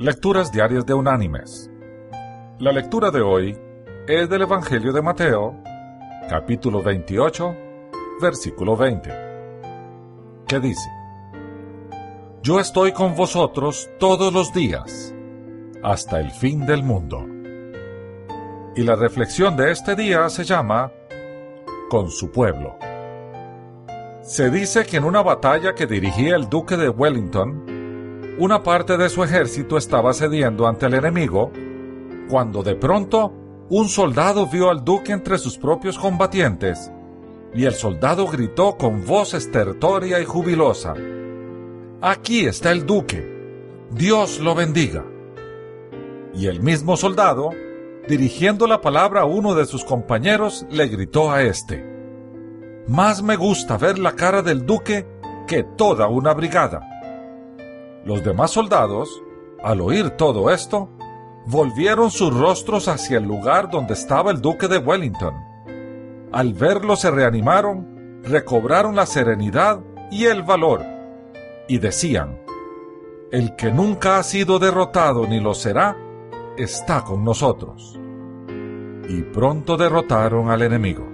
Lecturas Diarias de Unánimes. La lectura de hoy es del Evangelio de Mateo, capítulo 28, versículo 20, que dice, Yo estoy con vosotros todos los días, hasta el fin del mundo. Y la reflexión de este día se llama Con su pueblo. Se dice que en una batalla que dirigía el duque de Wellington, una parte de su ejército estaba cediendo ante el enemigo, cuando de pronto un soldado vio al duque entre sus propios combatientes, y el soldado gritó con voz estertórea y jubilosa, Aquí está el duque, Dios lo bendiga. Y el mismo soldado, dirigiendo la palabra a uno de sus compañeros, le gritó a éste, Más me gusta ver la cara del duque que toda una brigada. Los demás soldados, al oír todo esto, volvieron sus rostros hacia el lugar donde estaba el duque de Wellington. Al verlo se reanimaron, recobraron la serenidad y el valor, y decían, El que nunca ha sido derrotado ni lo será, está con nosotros. Y pronto derrotaron al enemigo.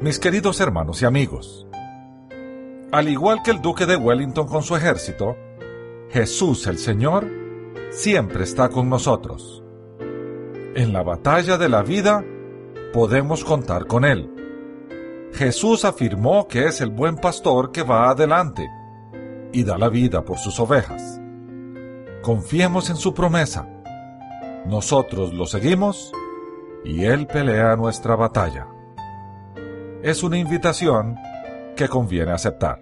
Mis queridos hermanos y amigos, al igual que el duque de Wellington con su ejército, Jesús el Señor siempre está con nosotros. En la batalla de la vida podemos contar con Él. Jesús afirmó que es el buen pastor que va adelante y da la vida por sus ovejas. Confiemos en su promesa. Nosotros lo seguimos y Él pelea nuestra batalla. Es una invitación que conviene aceptar.